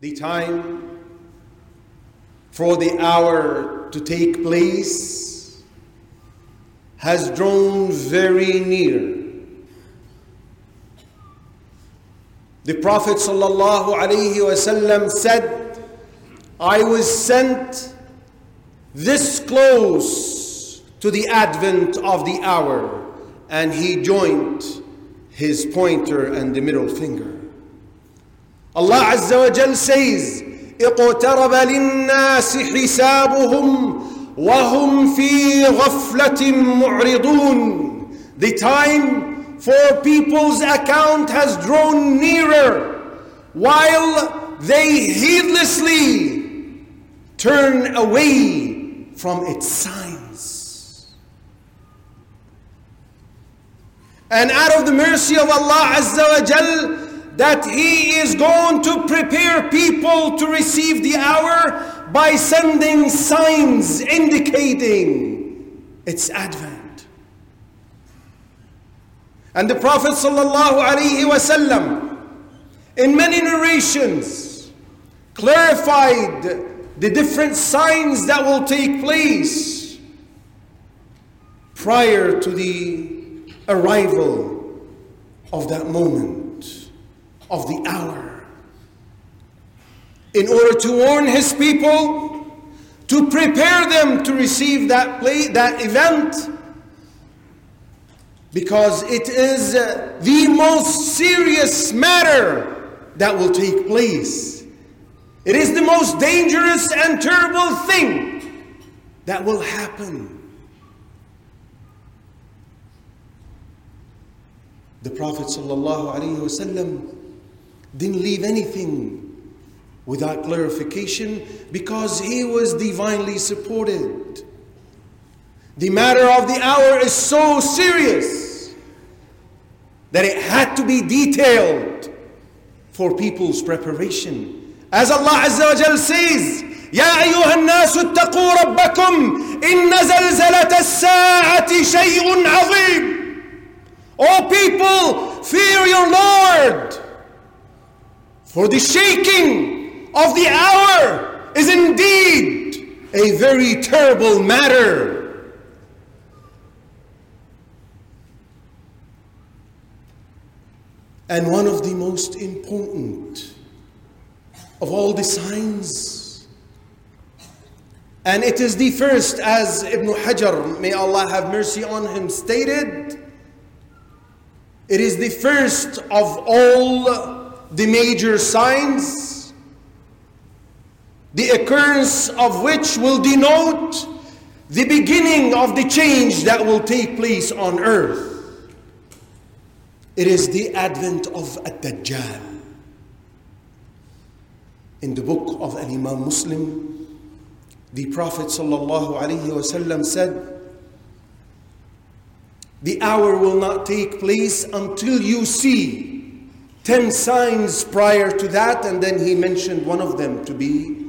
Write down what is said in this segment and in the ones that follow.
The time for the hour to take place has drawn very near. The Prophet ﷺ said, I was sent this close to the advent of the hour, and he joined his pointer and the middle finger. Allah Azza wa Jal says, اقترب للناس حسابهم وهم في غفلة معرضون. The time for people's account has drawn nearer while they heedlessly turn away from its signs. And out of the mercy of Allah Azza wa Jal, that He is going to prepare people to receive the hour by sending signs indicating its advent. And the Prophet ﷺ, in many narrations, clarified the different signs that will take place prior to the arrival of that moment of the hour. In order to warn his people, to prepare them to receive that, play, that event, because it is uh, the most serious matter that will take place. It is the most dangerous and terrible thing that will happen. The Prophet wasallam didn't leave anything without clarification because he was divinely supported. The matter of the hour is so serious that it had to be detailed for people's preparation. As Allah Azza wa Jal says, يا أيها الناس اتقوا ربكم إن زلزلة الساعة شيء عظيم. O people, fear your Lord. For the shaking of the hour is indeed a very terrible matter. And one of the most important of all the signs. And it is the first, as Ibn Hajar, may Allah have mercy on him, stated. It is the first of all the major signs, the occurrence of which will denote the beginning of the change that will take place on earth. It is the advent of Ad-Dajjal. In the book of Al-Imam Muslim, the Prophet said, the hour will not take place until you see ten signs prior to that, and then he mentioned one of them to be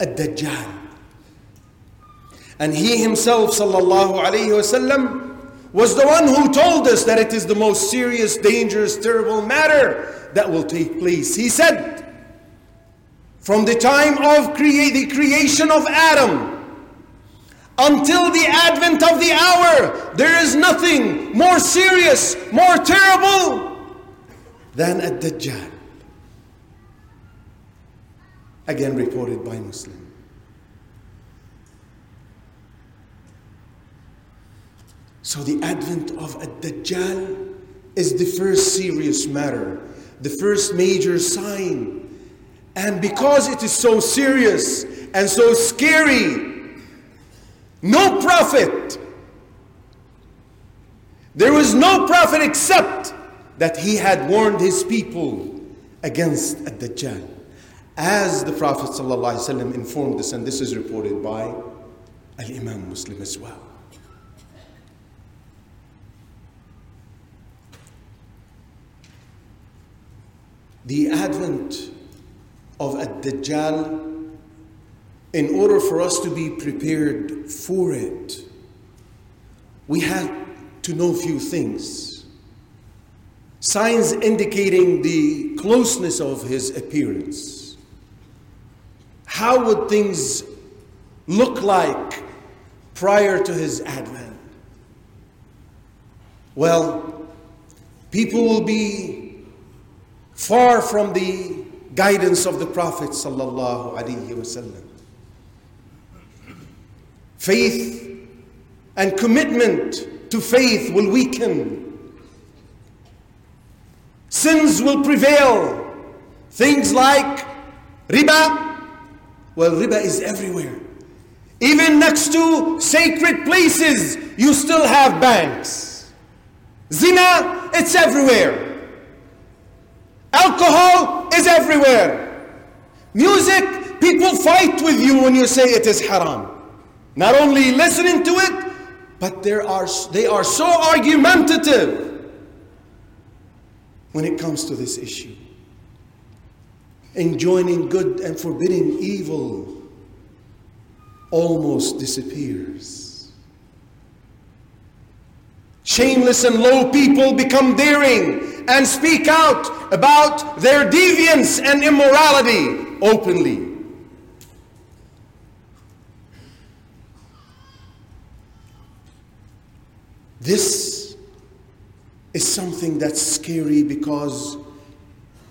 a Dajjal. And he himself, sallallahu alayhi wasallam, was the one who told us that it is the most serious, dangerous, terrible matter that will take place. He said, from the time of crea- the creation of Adam until the advent of the hour, there is nothing more serious, more terrible than a Dajjal. Again reported by Muslim. So the advent of a Dajjal is the first serious matter, the first major sign. And because it is so serious and so scary, no prophet, there was no prophet except that he had warned his people against a Dajjal. As the Prophet ﷺ informed us, and this is reported by Al Imam Muslim as well. The advent of a Dajjal, in order for us to be prepared for it, we have to know few things signs indicating the closeness of his appearance. how would things look like prior to his advent? Well, people will be far from the guidance of the Prophet sallallahu alaihi wasallam. Faith and commitment to faith will weaken. Sins will prevail. Things like riba, well, riba is everywhere. Even next to sacred places, you still have banks. Zina, it's everywhere. Alcohol is everywhere. Music, people fight with you when you say it is haram. Not only listening to it, but there are, they are so argumentative when it comes to this issue. Enjoining good and forbidding evil almost disappears. Shameless and low people become daring and speak out about their deviance and immorality openly. This is something that's scary because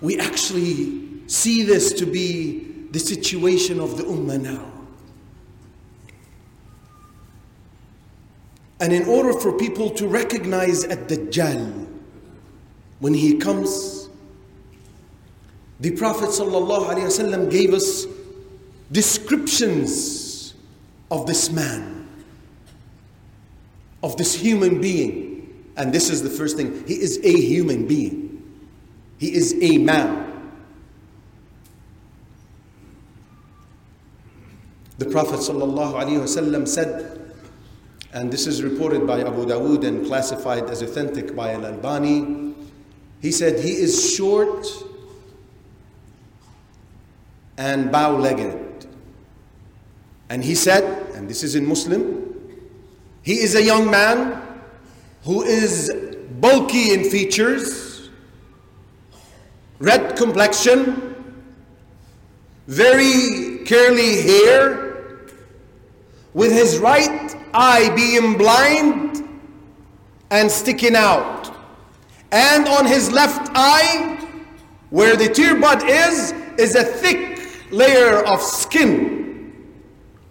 we actually see this to be the situation of the Ummah now. And in order for people to recognize at Dajjal, when he comes, the Prophet ﷺ gave us descriptions of this man, of this human being. And this is the first thing he is a human being, he is a man. The Prophet ﷺ said, and this is reported by Abu Dawood and classified as authentic by Al Albani. He said he is short and bow legged. And he said, and this is in Muslim, he is a young man who is bulky in features, red complexion, very curly hair, with his right eye being blind and sticking out. And on his left eye, where the tear bud is, is a thick layer of skin,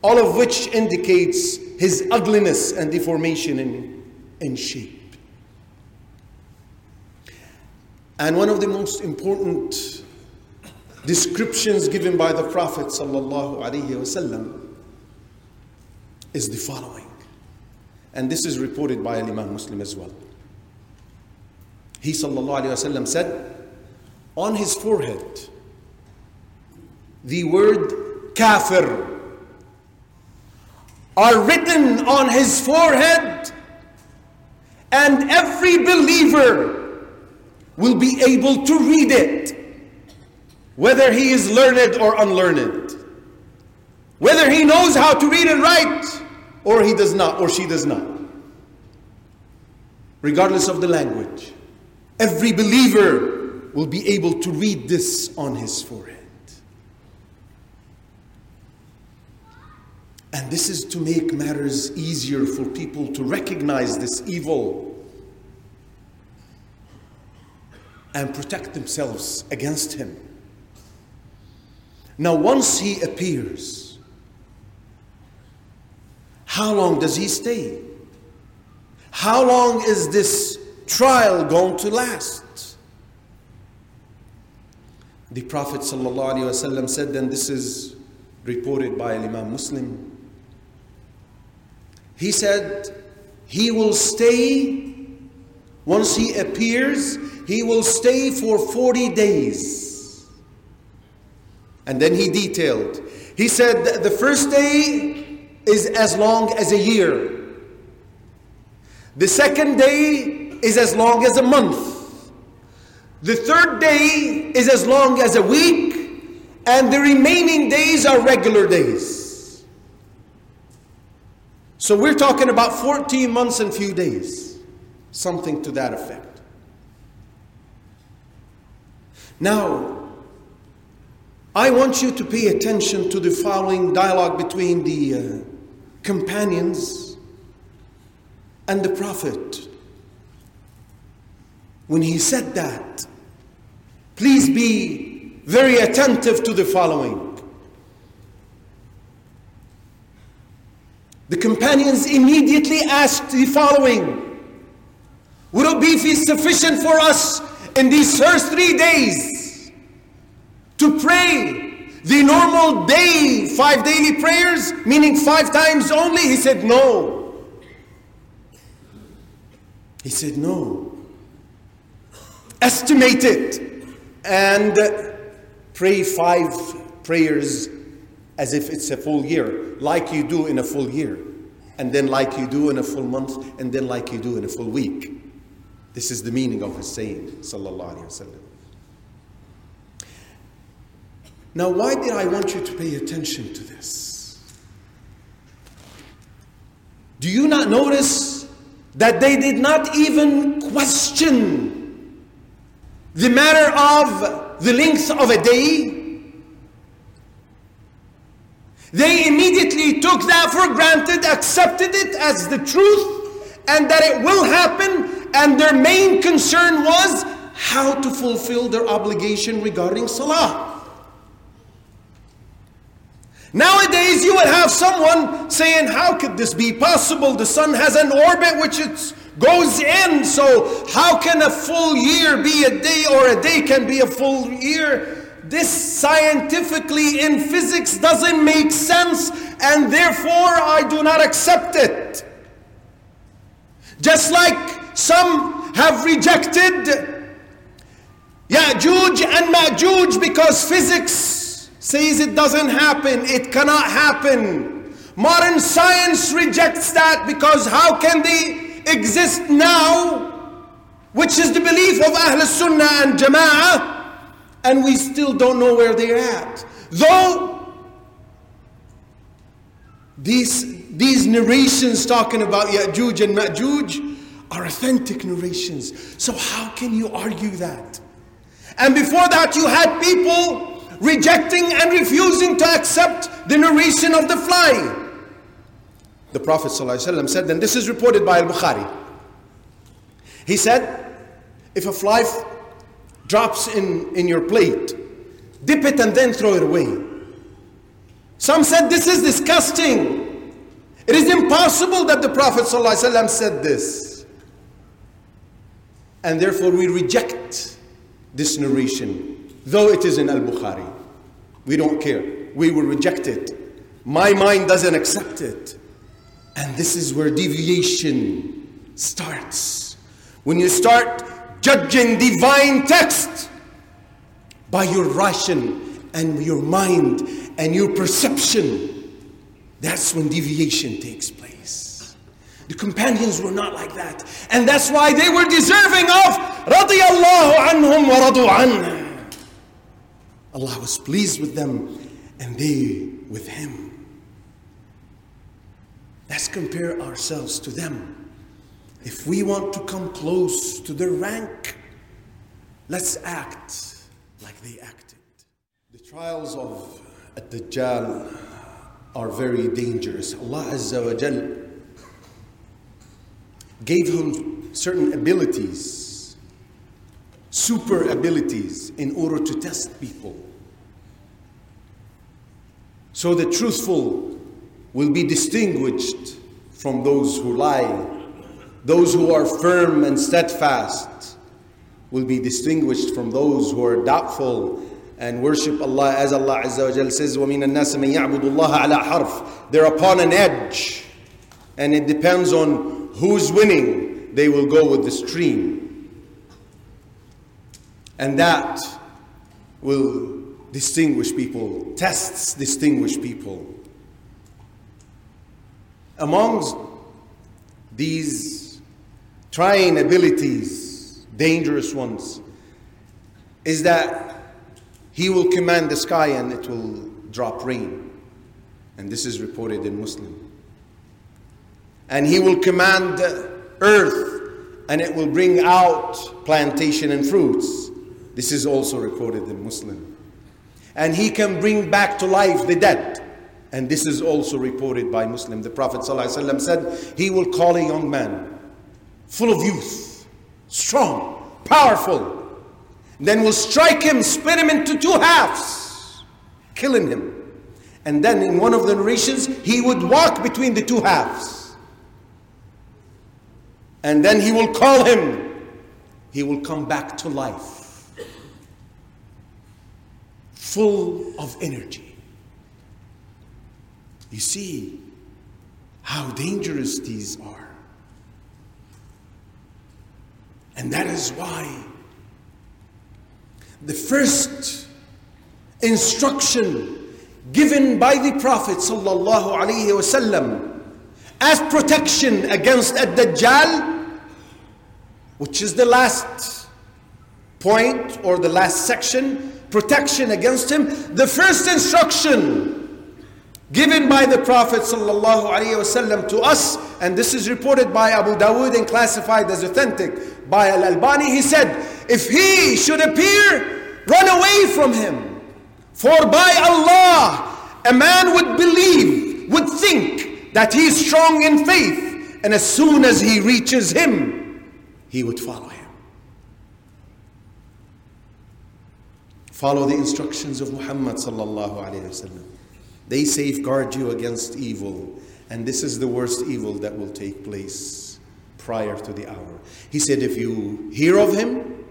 all of which indicates his ugliness and deformation in, in shape. And one of the most important descriptions given by the Prophet wasallam is the following. And this is reported by Imam Muslim as well. He wasallam said, on his forehead, the word kafir are written on his forehead, and every believer will be able to read it, whether he is learned or unlearned, whether he knows how to read and write or he does not, or she does not. Regardless of the language, every believer will be able to read this on his forehead. And this is to make matters easier for people to recognize this evil and protect themselves against him. Now, once he appears, how long does he stay? How long is this trial going to last? The Prophet ﷺ said, and this is reported by Imam Muslim, he said, He will stay, once he appears, he will stay for 40 days. And then he detailed, he said, the first day is as long as a year. The second day is as long as a month. The third day is as long as a week. And the remaining days are regular days. So we're talking about 14 months and few days. Something to that effect. Now, I want you to pay attention to the following dialogue between the uh, companions and the Prophet. When he said that, please be very attentive to the following. The companions immediately asked the following Would it be sufficient for us in these first three days to pray the normal day, five daily prayers, meaning five times only? He said, No. He said, No. Estimate it and pray five prayers as if it's a full year, like you do in a full year, and then like you do in a full month, and then like you do in a full week. This is the meaning of his saying, sallallahu alaihi wasallam. Now, why did I want you to pay attention to this? Do you not notice that they did not even question the matter of the length of a day? They immediately took that for granted, accepted it as the truth, and that it will happen, and their main concern was how to fulfill their obligation regarding salah. Nowadays, you would have someone saying, How could this be possible? The sun has an orbit which it goes in, so how can a full year be a day or a day can be a full year? This scientifically in physics doesn't make sense, and therefore I do not accept it. Just like some have rejected Ya'juj and Ma'juj because physics says it doesn't happen, it cannot happen. Modern science rejects that because how can they exist now? Which is the belief of Ahl Sunnah and Jama'ah, and we still don't know where they're at. Though these, these narrations talking about Ya'juj and Ma'juj are authentic narrations. So, how can you argue that? And before that, you had people rejecting and refusing to accept the narration of the fly. The Prophet ﷺ said, and this is reported by Al Bukhari. He said, if a fly drops in, in your plate, dip it and then throw it away. Some said, This is disgusting. It is impossible that the Prophet ﷺ said this. And therefore, we reject this narration, though it is in Al Bukhari. We don't care. We will reject it. My mind doesn't accept it. And this is where deviation starts. When you start judging divine text by your ration and your mind and your perception, that's when deviation takes place. The companions were not like that. And that's why they were deserving of radiyallahu anhum radu an. Allah was pleased with them and they with him. Let's compare ourselves to them. If we want to come close to their rank, let's act like they acted. The trials of Ad-Dajjal are very dangerous. Allah Azza wa Jalla gave him certain abilities, super abilities, in order to test people. So the truthful will be distinguished from those who lie. Those who are firm and steadfast will be distinguished from those who are doubtful and worship Allah as Allah Azza wa Jal says, وَمِنَ النَّاسِ مَن يَعْبُدُ اللَّهَ عَلَى حَرْفٍ They're upon an edge. And it depends on who's winning, they will go with the stream. And that will distinguish people, tests distinguish people. Amongst these trying abilities, dangerous ones, is that he will command the sky and it will drop rain. And this is reported in Muslim and he will command the earth and it will bring out plantation and fruits. This is also recorded in Muslim. and he can bring back to life the dead. And this is also reported by Muslim. The Prophet ﷺ said, He will call a young man full of youth, strong, powerful. Then we'll strike him, split him into two halves, killing him. And then in one of the narrations, he would walk between the two halves. And then he will call him. He will come back to life, full of energy. You see how dangerous these are. And that is why the first instruction given by the Prophet wasallam as protection against ad-Dajjal, which is the last point or the last section, protection against him. The first instruction given by the Prophet ﷺ to us, and this is reported by Abu Dawood and classified as authentic by Al Albani. He said, If he should appear, run away from him. For by Allah, a man would believe, would think that he is strong in faith, and as soon as he reaches him, he would follow him. Follow the instructions of Muhammad sallallahu alayhi wasallam. They safeguard you against evil. And this is the worst evil that will take place prior to the hour. He said, If you hear of him,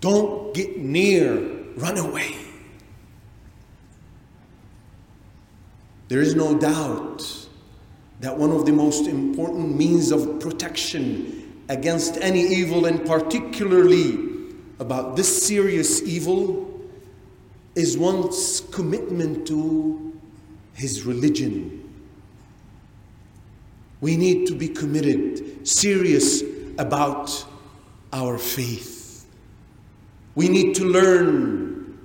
don't get near, run away. There is no doubt that one of the most important means of protection against any evil, and particularly about this serious evil, is one's commitment to his religion. We need to be committed, serious about our faith. We need to learn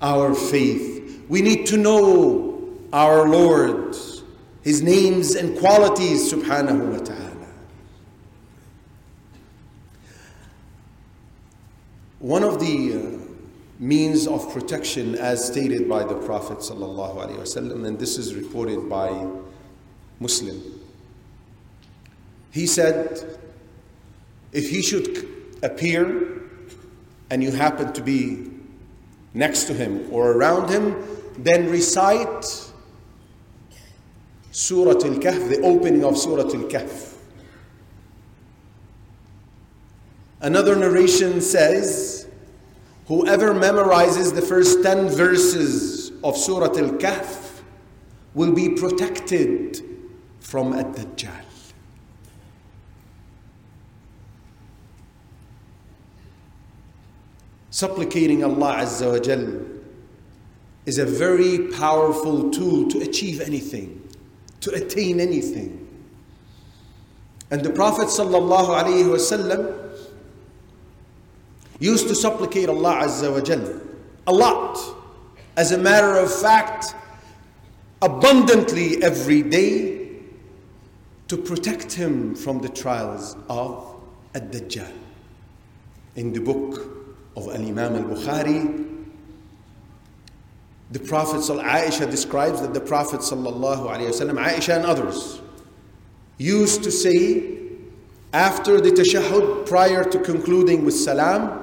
our faith. We need to know our Lord, His names and qualities, subhanahu wa ta'ala. One of the uh, means of protection as stated by the Prophet ﷺ, and this is reported by Muslim. He said, if he should appear and you happen to be next to him or around him, then recite Surah Al-Kahf, the opening of Surah Al-Kahf. Another narration says, Whoever memorizes the first 10 verses of Surah Al Kahf will be protected from Ad Dajjal. Supplicating Allah Azza wa Jal is a very powerful tool to achieve anything, to attain anything. And the Prophet sallallahu alaihi wasallam used to supplicate Allah Azza wa Jal a lot. As a matter of fact, abundantly every day to protect him from the trials of Ad-Dajjal. In the book of Al-Imam al-Bukhari, the Prophet Aisha describes that the Prophet sallallahu alaihi wasallam, Aisha and others, used to say after the tashahhud prior to concluding with salam,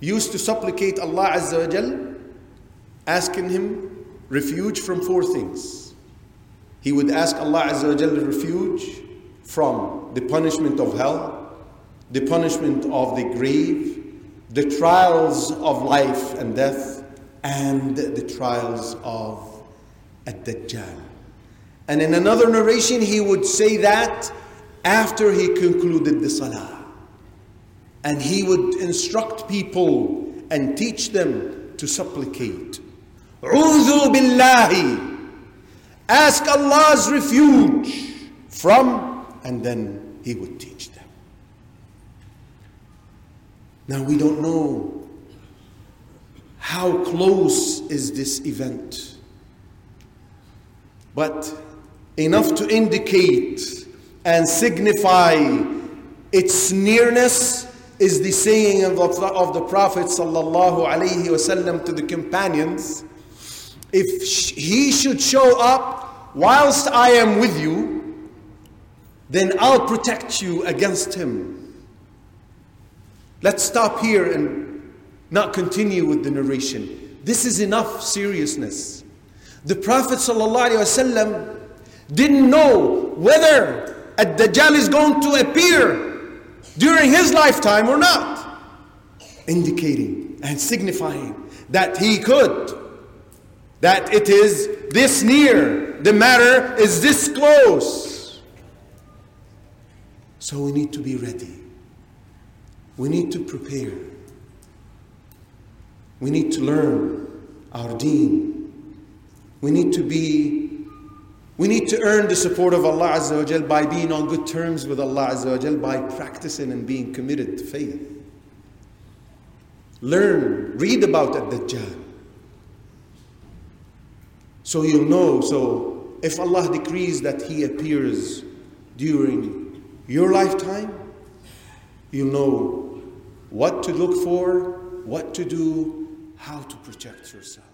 used to supplicate Allah Azza wa Jal, asking Him refuge from four things. He would ask Allah Azza wa Jal refuge from the punishment of hell, the punishment of the grave, the trials of life and death, and the trials of Ad-Dajjal. And in another narration, he would say that after he concluded the salah. And he would instruct people and teach them to supplicate. Uzu billahi. Ask Allah's refuge from, and then he would teach them. Now we don't know how close is this event, but enough to indicate and signify its nearness is the saying of the, of the Prophet sallallahu alaihi wasallam to the companions, if he should show up whilst I am with you, then I'll protect you against him. Let's stop here and not continue with the narration. This is enough seriousness. The Prophet ﷺ didn't know whether a Dajjal is going to appear during his lifetime or not, indicating and signifying that he could, that it is this near, the matter is this close. So we need to be ready. We need to prepare. We need to learn our deen. We need to be we need to earn the support of Allah Azza wa Jal by being on good terms with Allah Azza wa Jal, by practicing and being committed to faith. Learn, read about Ad-Dajjal. So you'll know, so if Allah decrees that He appears during your lifetime, you'll know what to look for, what to do, how to protect yourself.